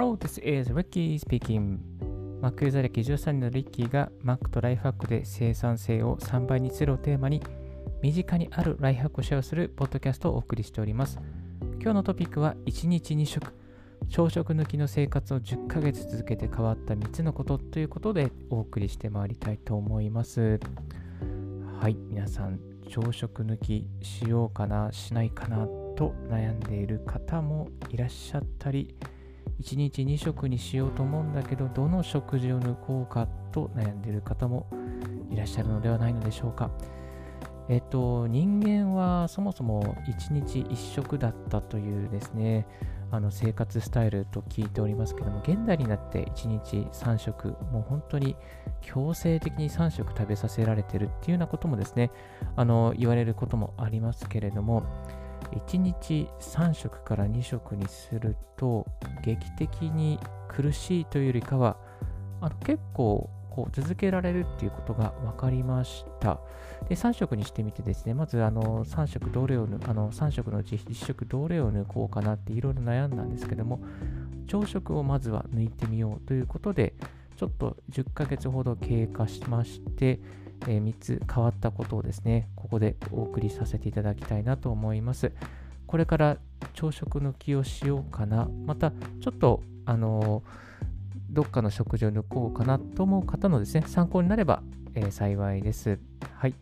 Hello, this is Ricky speaking. Mac ユーザー歴13年のリッキーが Mac とライフハックで生産性を3倍にするをテーマに身近にあるライフハックをシェアするポッドキャストをお送りしております。今日のトピックは1日2食、朝食抜きの生活を10ヶ月続けて変わった3つのことということでお送りしてまいりたいと思います。はい、皆さん、朝食抜きしようかな、しないかなと悩んでいる方もいらっしゃったり、1日2食にしようと思うんだけど、どの食事を抜こうかと悩んでいる方もいらっしゃるのではないのでしょうか。えっと、人間はそもそも1日1食だったというですね、あの生活スタイルと聞いておりますけども、現代になって1日3食、もう本当に強制的に3食食べさせられてるっていうようなこともですね、あの言われることもありますけれども、1日3食から2食にすると劇的に苦しいというよりかはあの結構こう続けられるっていうことが分かりました。で、3食にしてみてですね、まずあの3食どれをあの3食のうち1食どれを抜こうかなっていろいろ悩んだんですけども、朝食をまずは抜いてみようということで、ちょっと10ヶ月ほど経過しまして、え、3つ変わったことをですね、ここでお送りさせていただきたいなと思います。これから朝食抜きをしようかな、またちょっと、あの、どっかの食事を抜こうかなと思う方のですね、参考になれば、えー、幸いです。はい。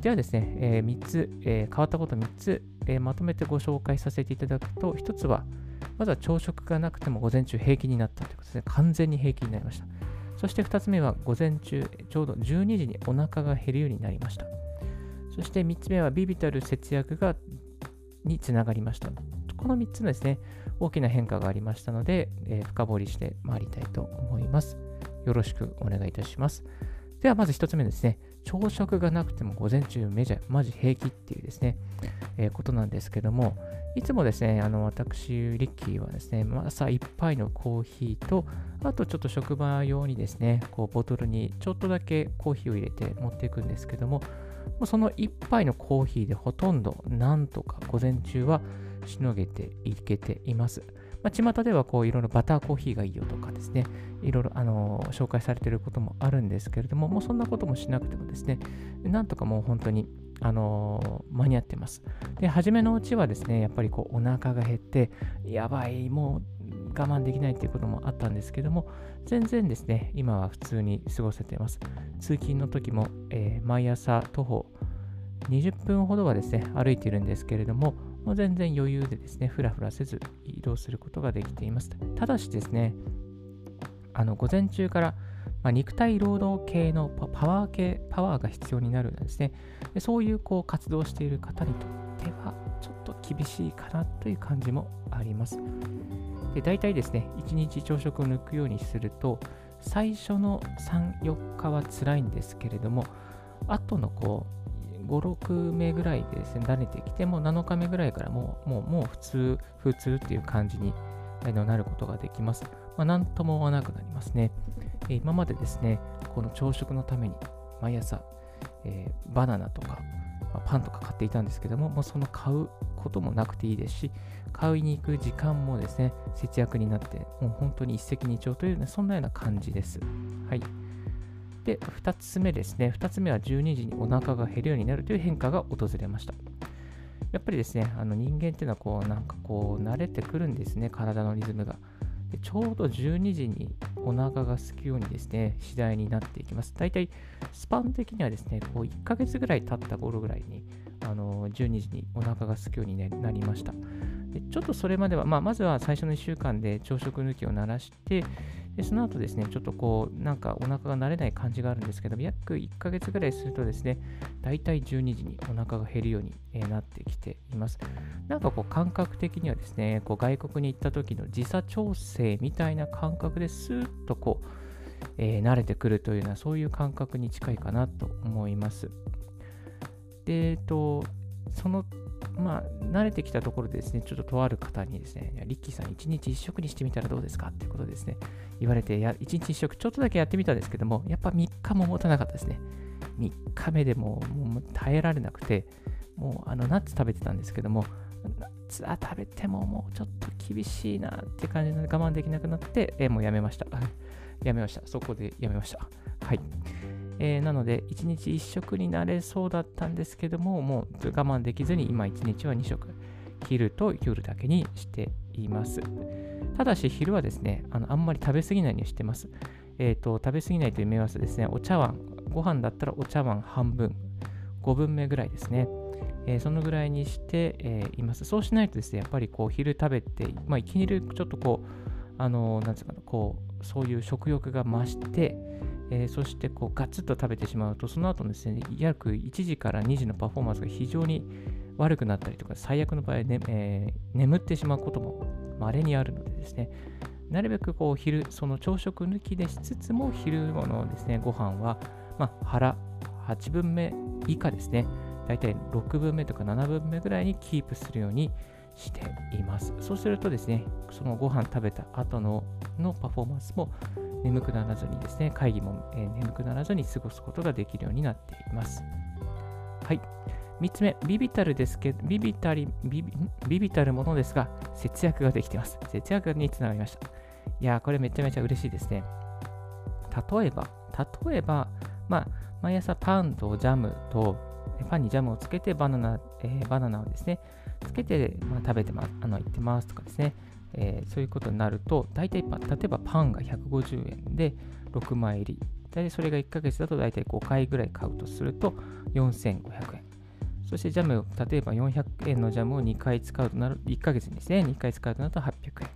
ではですね、えー、3つ、えー、変わったこと3つ、え、まとめてご紹介させていただくと、1つは、まずは朝食がなくても午前中平気になったということですね。完全に平気になりました。そして2つ目は午前中、ちょうど12時にお腹が減るようになりました。そして3つ目はビビたる節約がにつながりました。この3つのですね、大きな変化がありましたので、えー、深掘りしてまいりたいと思います。よろしくお願いいたします。ではまず1つ目ですね、朝食がなくても午前中めちゃマジ平気っていうですね、えー、ことなんですけども、いつもですね、あの私、リッキーはですね、朝1杯のコーヒーと、あとちょっと職場用にですね、こうボトルにちょっとだけコーヒーを入れて持っていくんですけども、もうその1杯のコーヒーでほとんどなんとか午前中はしのげていけています。まあ、巷ではこういろいろバターコーヒーがいいよとかですね、いろいろあの紹介されていることもあるんですけれども、もうそんなこともしなくてもですね、なんとかもう本当にあの間に合ってます。で、初めのうちはですね、やっぱりこうお腹が減って、やばい、もう我慢できないっていうこともあったんですけども、全然ですね、今は普通に過ごせています。通勤の時も、えー、毎朝徒歩20分ほどはですね、歩いているんですけれども、もう全然余裕でですね、ふらふらせず移動することができています。ただしですね、あの午前中から、まあ、肉体労働系のパワー系、パワーが必要になるんですね。でそういうこう活動している方にとっては、ちょっと厳しいかなという感じもあります。で大体ですね、1日朝食を抜くようにすると、最初の3、4日は辛いんですけれども、後のこう5、6目ぐらいでですね、慣れてきて、もう7日目ぐらいからもう、もう、もう普通、普通っていう感じになることができます。まあ、なんとも思わなくなりますね。え今までですね、この朝食のために毎朝、えー、バナナとか、まあ、パンとか買っていたんですけども、もうその買うこともなくていいですし、買いに行く時間もですね、節約になって、もう本当に一石二鳥という、ね、そんなような感じです。はい。で、2つ目ですね。2つ目は12時にお腹が減るようになるという変化が訪れました。やっぱりですね、あの人間っていうのはこう、なんかこう、慣れてくるんですね、体のリズムが。でちょうど12時にお腹が空くようにですね、次第になっていきます。大体、スパン的にはですね、こう1ヶ月ぐらい経った頃ぐらいに、あの12時にお腹が空くように、なりました。でちょっとそれまでは、まあ、まずは最初の1週間で朝食抜きを鳴らして、でその後ですね、ちょっとこう、なんかお腹が慣れない感じがあるんですけど、約1ヶ月ぐらいするとですね、大体12時にお腹が減るようになってきています。なんかこう、感覚的にはですね、こう外国に行った時の時差調整みたいな感覚ですーっとこう、えー、慣れてくるというような、そういう感覚に近いかなと思います。で、えっと、そのまあ、慣れてきたところでですね、ちょっととある方にですね、リッキーさん、1日1食にしてみたらどうですかってことですね、言われて、や1日1食、ちょっとだけやってみたんですけども、やっぱ3日も持たなかったですね。3日目でももう耐えられなくて、もうあのナッツ食べてたんですけども、夏は食べてももうちょっと厳しいなって感じで我慢できなくなって、え、もうやめました。やめました。そこでやめました。はい。えー、なので、1日1食になれそうだったんですけども、もう我慢できずに今1日は2食、昼と夜だけにしています。ただし、昼はですね、あのあんまり食べ過ぎないようにしてます。えっ、ー、と、食べ過ぎないという目安はですね、お茶碗、ご飯だったらお茶碗半分、5分目ぐらいですね。えー、そのぐらいにして、えー、います。そうしないとですね、やっぱりこう昼食べて、まあ、いきなりちょっとこう、あのー、なんつうかな、こう、そういう食欲が増して、えー、そしてこうガツッと食べてしまうと、その後ですね、約1時から2時のパフォーマンスが非常に悪くなったりとか、最悪の場合、ねえー、眠ってしまうことも稀にあるのでですね、なるべくこう昼、その朝食抜きでしつつも、昼のですね、ご飯は、まあ、腹8分目以下ですね、だいたい6分目とか7分目ぐらいにキープするようにしています。そうするとですね、そのご飯食べた後ののパフォーマンスも眠くならずにですね、会議も、え、眠くならずに過ごすことができるようになっています。はい。3つ目、ビビタルですけど、ビビタリビビ、ビビたるものですが、節約ができています。節約につながりました。いやー、これめちゃめちゃ嬉しいですね。例えば、例えば、まあ、毎朝パンとジャムと、パンにジャムをつけてバナナ、えー、バナナをですね、つけて、まあ、食べてま、あの、行ってますとかですね、えー、そういうことになると、大体例えばパンが150円で6枚入り。大体それが1ヶ月だと大体5回ぐらい買うとすると4500円。そしてジャム、例えば400円のジャムを2回使うとなる、1ヶ月にですね、2回使うとなると800円。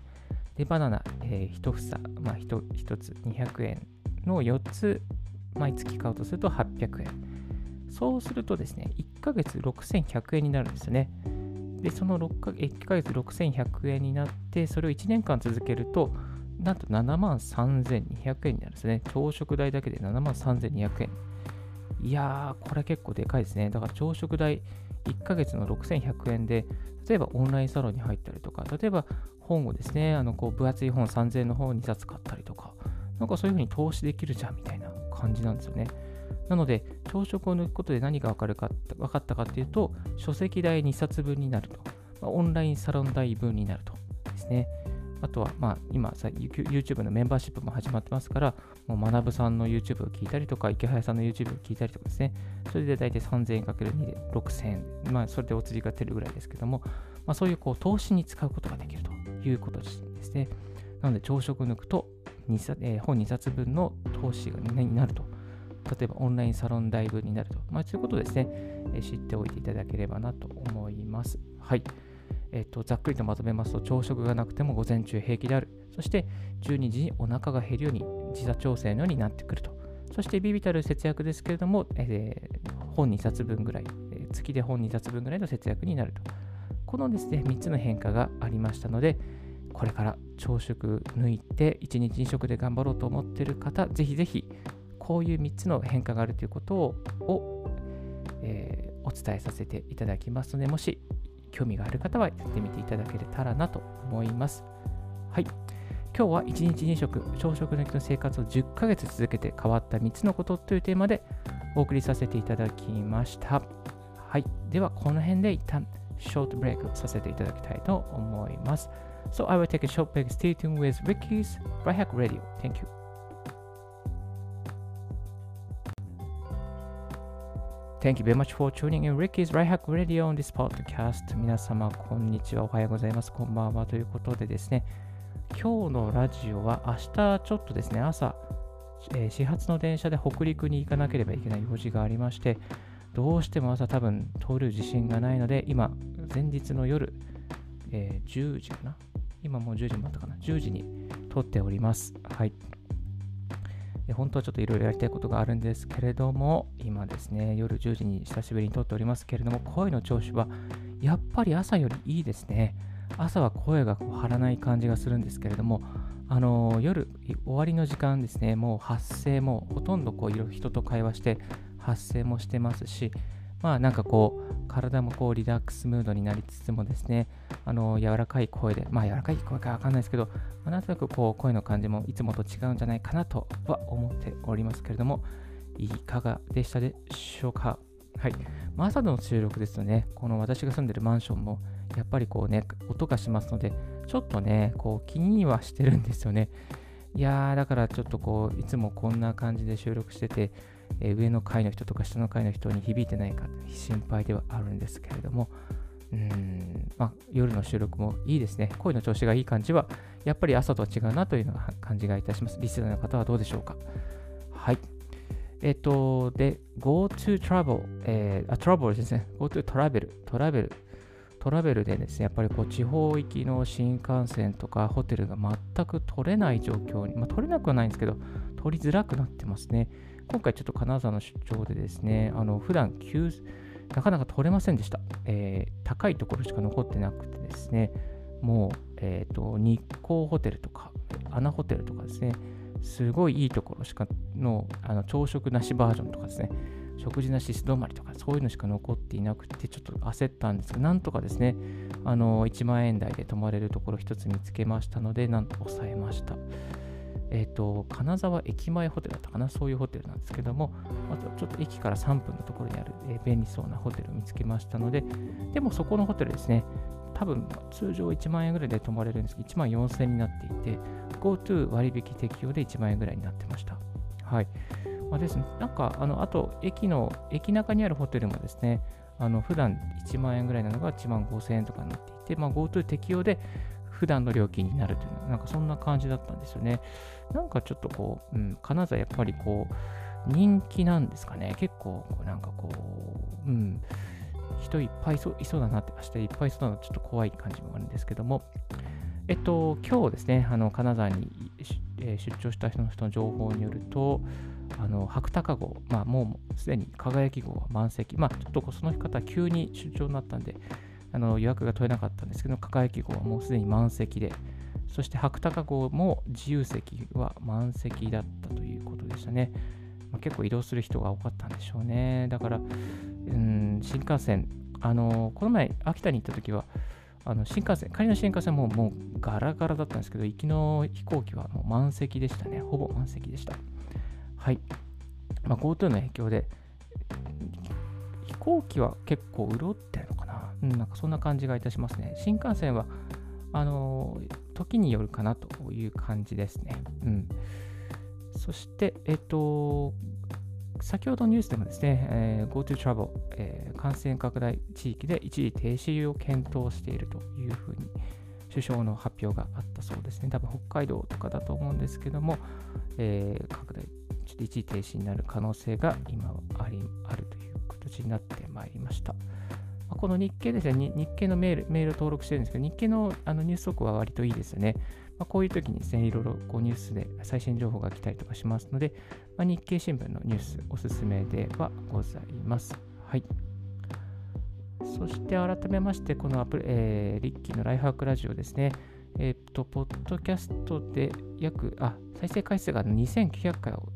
で、バナナ、えー、1房、まあ 1, 1つ200円の4つ毎月買うとすると800円。そうするとですね、1ヶ月6100円になるんですよね。で、その6か1ヶ月6100円になって、それを1年間続けると、なんと7万3200円になるんですね。朝食代だけで7万3200円。いやー、これ結構でかいですね。だから朝食代1ヶ月の6100円で、例えばオンラインサロンに入ったりとか、例えば本をですね、あのこう分厚い本3000円の本を2冊買ったりとか、なんかそういうふうに投資できるじゃんみたいな感じなんですよね。なので、朝食を抜くことで何が分かるか分かったかっていうと、書籍代2冊分になると、まあ、オンラインサロン代分になるとですね。あとは、まあ、今さ、YouTube のメンバーシップも始まってますから、もう学さんの YouTube を聞いたりとか、池早さんの YouTube を聞いたりとかですね、それで大体3000円かける2で6000円、まあ、それでお釣りが出るぐらいですけども、まあ、そういうこう投資に使うことができるということですね。なので、朝食抜くと2冊、えー、本2冊分の投資が、ね、になると例えばオンラインサロン代分になると、まあ、そういうことですね、え、知っておいていただければなと思います。はい。えっ、と、ざっくりとまとめますと、朝食がなくても午前中平気である。そして、12時にお腹が減るように、時差調整のようになってくると。そして、ビビたる節約ですけれども、えー、本2冊分ぐらい、え、月で本2冊分ぐらいの節約になると。このですね、3つの変化がありましたので、これから朝食抜いて1日2食で頑張ろうと思っている方、ぜひぜひこういう3つの変化があるということをを、えー、お伝えさせていただきますので、もし興味がある方はやってみていただけたらなと思います。はい。今日は1日2食、朝食抜きの生活を10ヶ月続けて変わった3つのことというテーマでお送りさせていただきました。はい。では、この辺で一旦ショートブレイクさせていただきたいと思います。So I will take a short break. Stay tuned with Ricky's Right Hack Radio. Thank you. Thank you very much for tuning in Ricky's Right Hack Radio on this podcast. 皆様、こんにちは。おはようございます。こんばんは。ということでですね、今日のラジオは明日ちょっとですね、朝、えー、始発の電車で北陸に行かなければいけない用事がありまして、どうしても朝多分通る自信がないので、今、前日の夜、えー、10時かな？今もう10時もあったかな ?10 時に撮っております。はい。本当はちょっといろいろやりたいことがあるんですけれども、今ですね、夜10時に久しぶりに撮っておりますけれども、声の調子はやっぱり朝よりいいですね。朝は声がこう張らない感じがするんですけれども、あのー、夜終わりの時間ですね、もう発声もほとんどこう人と会話して発声もしてますし、まあなんかこう、体もこうリラックスムードになりつつもですね、あの柔らかい声で、まあ柔らかい声かわかんないですけど、ま、なんとなくこう声の感じもいつもと違うんじゃないかなとは思っておりますけれども、いかがでしたでしょうか？はい。まあ、朝の収録ですとね、この私が住んでるマンションも、やっぱりこうね、音がしますので、ちょっとね、こう気にはしてるんですよね。いやー、だからちょっとこう、いつもこんな感じで収録してて、え、上の階の人とか下の階の人に響いてないか心配ではあるんですけれども、うん、まあ、夜の収録もいいですね。声の調子がいい感じは、やっぱり朝とは違うなというのが感じがいたします。リスナーの方はどうでしょうか？はい。えっと、で、GoTo Travel、えー、あ、トラベルですね。GoTo トラベル、トラベル。トラベルでですね、やっぱりこう地方行きの新幹線とかホテルが全く取れない状況に、まあ、取れなくはないんですけど、取りづらくなってますね。今回ちょっと金沢の出張でですね、あの普段急、なかなか取れませんでした、えー、高いところしか残ってなくてですね、もう、えーと、日光ホテルとか、穴ホテルとかですね、すごいいいところしかのあの朝食なしバージョンとかですね、食事なし素泊まりとか、そういうのしか残っていなくて、ちょっと焦ったんですが、なんとかですね、あの1万円台で泊まれるところ1つ見つけましたので、なんと抑えました。えっ、ー、と、金沢駅前ホテルだったかな、そういうホテルなんですけども、あとちょっと駅から3分のところにある、えー、便利そうなホテルを見つけましたので、でもそこのホテルですね、多分通常1万円ぐらいで泊まれるんですけど、1万4000円になっていて、GoTo 割引適用で1万円ぐらいになってました。はい。まあ、ですね、なんか、あの、あと、駅の、駅中にあるホテルもですね、あの普段1万円ぐらいなのが1万5000円とかになっていて、まあ、GoTo 適用で普段の料金になるというのは、なんかそんな感じだったんですよね。なんかちょっとこう、うん、金沢やっぱりこう、人気なんですかね。結構、なんかこう、うん、人いっぱいいそういそうだなって、明日いっぱいいそうだなちょっと怖い感じもあるんですけども、えっと、今日ですね、あの金沢に、えー、出張した人の人の情報によると、あの白鷹号、まあ、もうすでに輝き号は満席、まあ、ちょっとその方、急に出張になったんで、あの予約が取れなかったんですけど、輝き号はもうすでに満席で、そして白鷹号も自由席は満席だったということでしたね。まあ、結構移動する人が多かったんでしょうね。だから、うん、新幹線、あのこの前、秋田に行った時は、あの新幹線、仮の新幹線ももうガラガラだったんですけど、行きの飛行機はもう満席でしたね。ほぼ満席でした。はい。まあ、GoTo の影響で、飛行機は結構潤ってるのか。うん、なんかそんな感じがいたしますね。新幹線は、あの、時によるかなという感じですね。うん。そして、えっと、先ほどニュースでもですね、えー、GoTo Travel、えー、感染拡大地域で一時停止を検討しているというふうに首相の発表があったそうですね。多分北海道とかだと思うんですけども、えー、拡大、ちょっと一時停止になる可能性が今はありあるという形になってまいりました。この日経ですね、日経のメール、メール登録してるんですけど、日経のあのニュース速報は割といいですよね。まあ、こういう時にですね、いろいろこうニュースで最新情報が来たりとかしますので、まあ、日経新聞のニュースおすすめではございます。はい。そして改めまして、このアプリ、えー、リッキーのライフハックラジオですね。えっ、ー、と、ポッドキャストで約、あ、再生回数が2900回を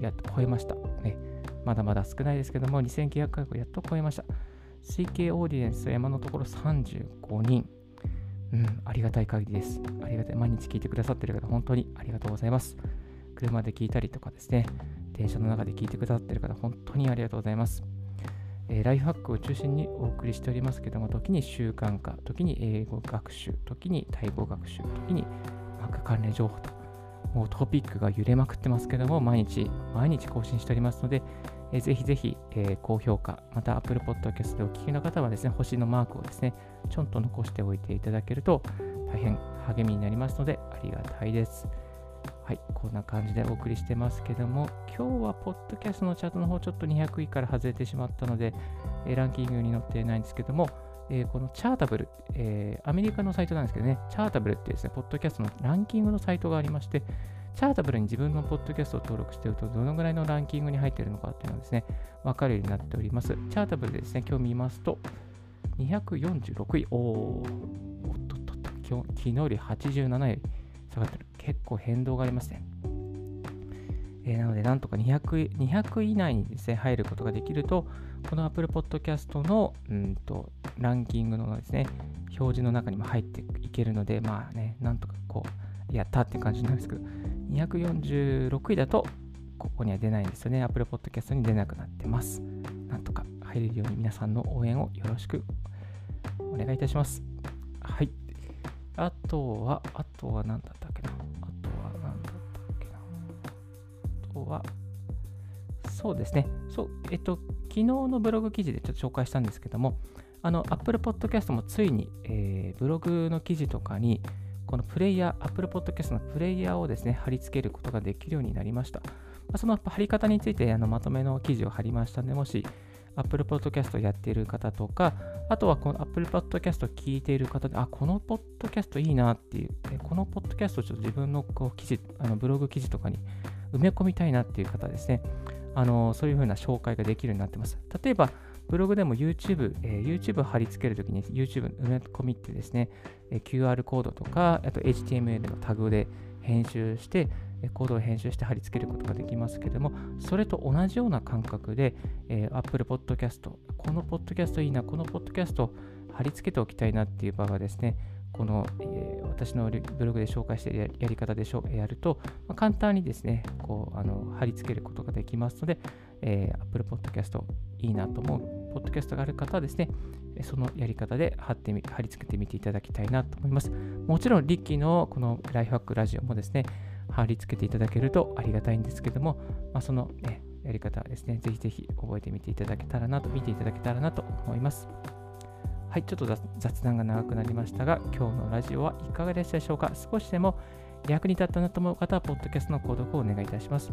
やっと超えました。ね。まだまだ少ないですけども、2900回をやっと超えました。推計オーディエンスは今のところ35人。うん、ありがたい限りです。ありがたい。毎日聞いてくださってる方、本当にありがとうございます。車で聞いたりとかですね、電車の中で聞いてくださってる方、本当にありがとうございます。えー、ライフハックを中心にお送りしておりますけども、時に習慣化、時に英語学習、時にタイ語学習、時にマーク関連情報と、もうトピックが揺れまくってますけども、毎日、毎日更新しておりますので、えー、ぜひぜひ、えー、高評価、また Apple Podcast でお聞きの方はですね、星のマークをですね、ちょんと残しておいていただけると大変励みになりますので、ありがたいです。はい、こんな感じでお送りしてますけども、今日はポッドキャストのチャートの方ちょっと200位から外れてしまったので、えー、ランキングに載っていないんですけども、えー、このチャータブル、えー、アメリカのサイトなんですけどね、チャータブルってですね、ポッドキャストのランキングのサイトがありまして、チャータブルに自分のポッドキャストを登録しておくと、どのぐらいのランキングに入っているのかっていうのをですね、わかるようになっております。チャータブルでですね、今日見ますと、246位、おー、おっとっとっと、今日昨日より87位下がってる。結構変動がありますね。えー、なので、なんとか200 200以内にですね、入ることができると、この Apple Podcast のうんとランキングのですね、表示の中にも入っていけるので、まあね、なんとかこう、やったって感じなんですけど、246位だと、ここには出ないんですよね。Apple Podcast に出なくなってます。なんとか。入れるように皆さんの応援をよろしくお願いいたします。はい。あとは、あとは何だったっけな。あとは何だったっけな。あとは、そうですね。そう、えっと、昨日のブログ記事でちょっと紹介したんですけども、あの、Apple Podcast もついに、えー、ブログの記事とかに、このプレイヤー、Apple Podcast のプレイヤーをですね、貼り付けることができるようになりました。その貼り方についてあのまとめの記事を貼りましたので、もし Apple Podcast をやっている方とか、あとはこの Apple Podcast を聞いている方で、あ、このポッドキャストいいなっていう、このポッドキャストをちょっと自分のこう記事、あのブログ記事とかに埋め込みたいなっていう方ですね、あのそういうふうな紹介ができるようになってます。例えば、ブログでも YouTube、えー、YouTube 貼り付けるときに YouTube 埋め込みってですね、えー、QR コードとか、あと HTML のタグで編集して、コードを編集して貼り付けることができますけれども、それと同じような感覚で、えー、Apple Podcast、このポッドキャストいいな、このポッドキャスト貼り付けておきたいなっていう場がですね、この、えー、私のブログで紹介しているやり方でしょやると、まあ、簡単にですね、こうあの貼り付けることができますので、えー、Apple Podcast いいなと思うポッドキャストがある方はですね、そのやり方で貼ってみ貼り付けてみていただきたいなと思います。もちろん、リッキーのこのライフハックラジオもですね、貼り付けていただけるとありがたいんですけども、まあ、その、ね、やり方ですね、ぜひぜひ覚えてみていただけたらなと、見ていただけたらなと思います。はい、ちょっと雑談が長くなりましたが、今日のラジオはいかがでしたでしょうか？少しでも役に立ったなと思う方は、ポッドキャストの購読をお願いいたします。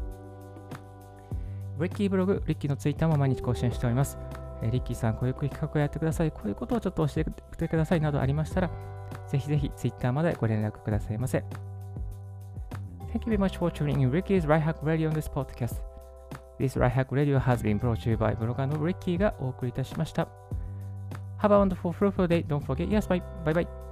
リッキーブログ、リッキーのツイッターも毎日更新しております。えリッキーさん、こういう企画をやってください、こういうことをちょっと教えてくださいなどありましたら、ぜひぜひ Twitter までご連絡くださいませ。Thank you very much for tuning in Ricky's Right Hack Radio on this podcast. This Right Hack Radio has been brought to you by ブロガーの Ricky がお送りいたしました。Have a wonderful, fruitful day. Don't forget, yes, bye. Bye bye.